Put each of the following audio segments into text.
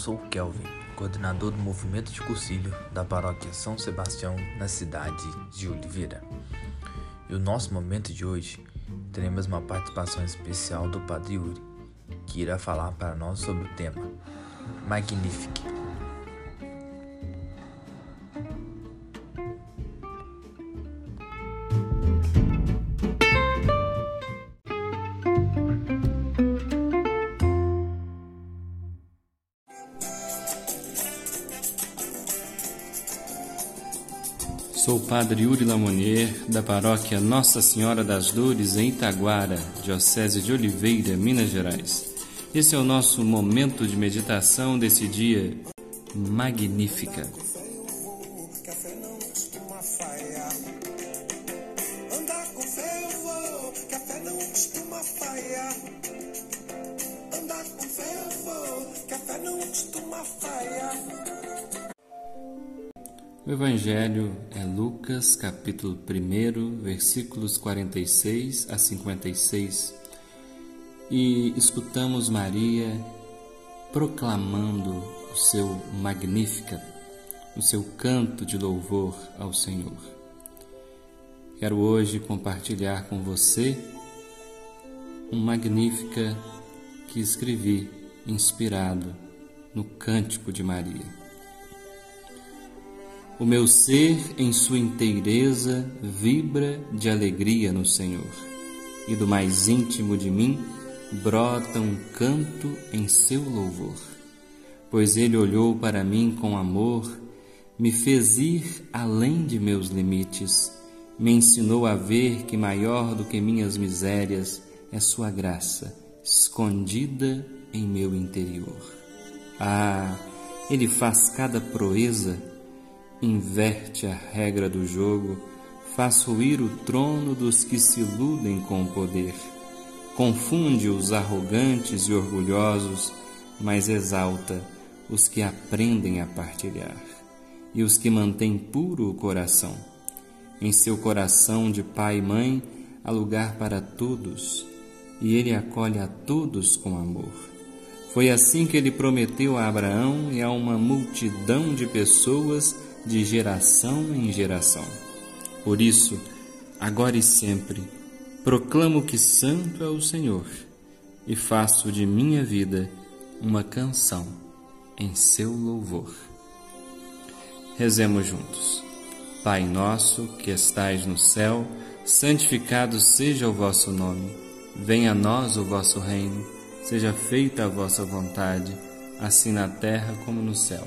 sou o Kelvin, coordenador do movimento de cursilho da paróquia São Sebastião, na cidade de Oliveira. E o nosso momento de hoje teremos uma participação especial do Padre Yuri, que irá falar para nós sobre o tema Magnifique. Sou o Padre Yuri Lamonier, da paróquia Nossa Senhora das Dores, em Itaguara, Diocese de Oliveira, Minas Gerais. Esse é o nosso momento de meditação desse dia magnífica. O Evangelho é Lucas, capítulo 1, versículos 46 a 56. E escutamos Maria proclamando o seu Magnífica, o seu canto de louvor ao Senhor. Quero hoje compartilhar com você um Magnífica que escrevi inspirado no Cântico de Maria. O meu ser em sua inteireza vibra de alegria no Senhor, e do mais íntimo de mim brota um canto em seu louvor. Pois ele olhou para mim com amor, me fez ir além de meus limites, me ensinou a ver que maior do que minhas misérias é sua graça, escondida em meu interior. Ah, ele faz cada proeza inverte a regra do jogo, faz ruir o trono dos que se iludem com o poder, confunde os arrogantes e orgulhosos, mas exalta os que aprendem a partilhar e os que mantêm puro o coração. Em seu coração de pai e mãe há lugar para todos, e ele acolhe a todos com amor. Foi assim que ele prometeu a Abraão e a uma multidão de pessoas de geração em geração. Por isso, agora e sempre, proclamo que Santo é o Senhor e faço de minha vida uma canção em seu louvor. Rezemos juntos. Pai nosso que estais no céu, santificado seja o vosso nome. Venha a nós o vosso reino. Seja feita a vossa vontade, assim na terra como no céu.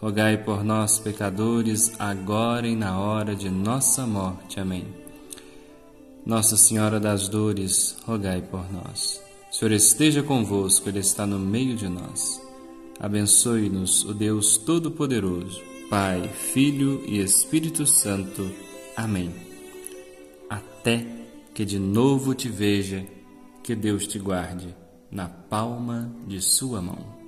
rogai por nós, pecadores, agora e na hora de nossa morte. Amém. Nossa Senhora das Dores, rogai por nós. O Senhor esteja convosco, Ele está no meio de nós. Abençoe-nos o Deus Todo-Poderoso, Pai, Filho e Espírito Santo. Amém. Até que de novo te veja, que Deus te guarde na palma de Sua mão.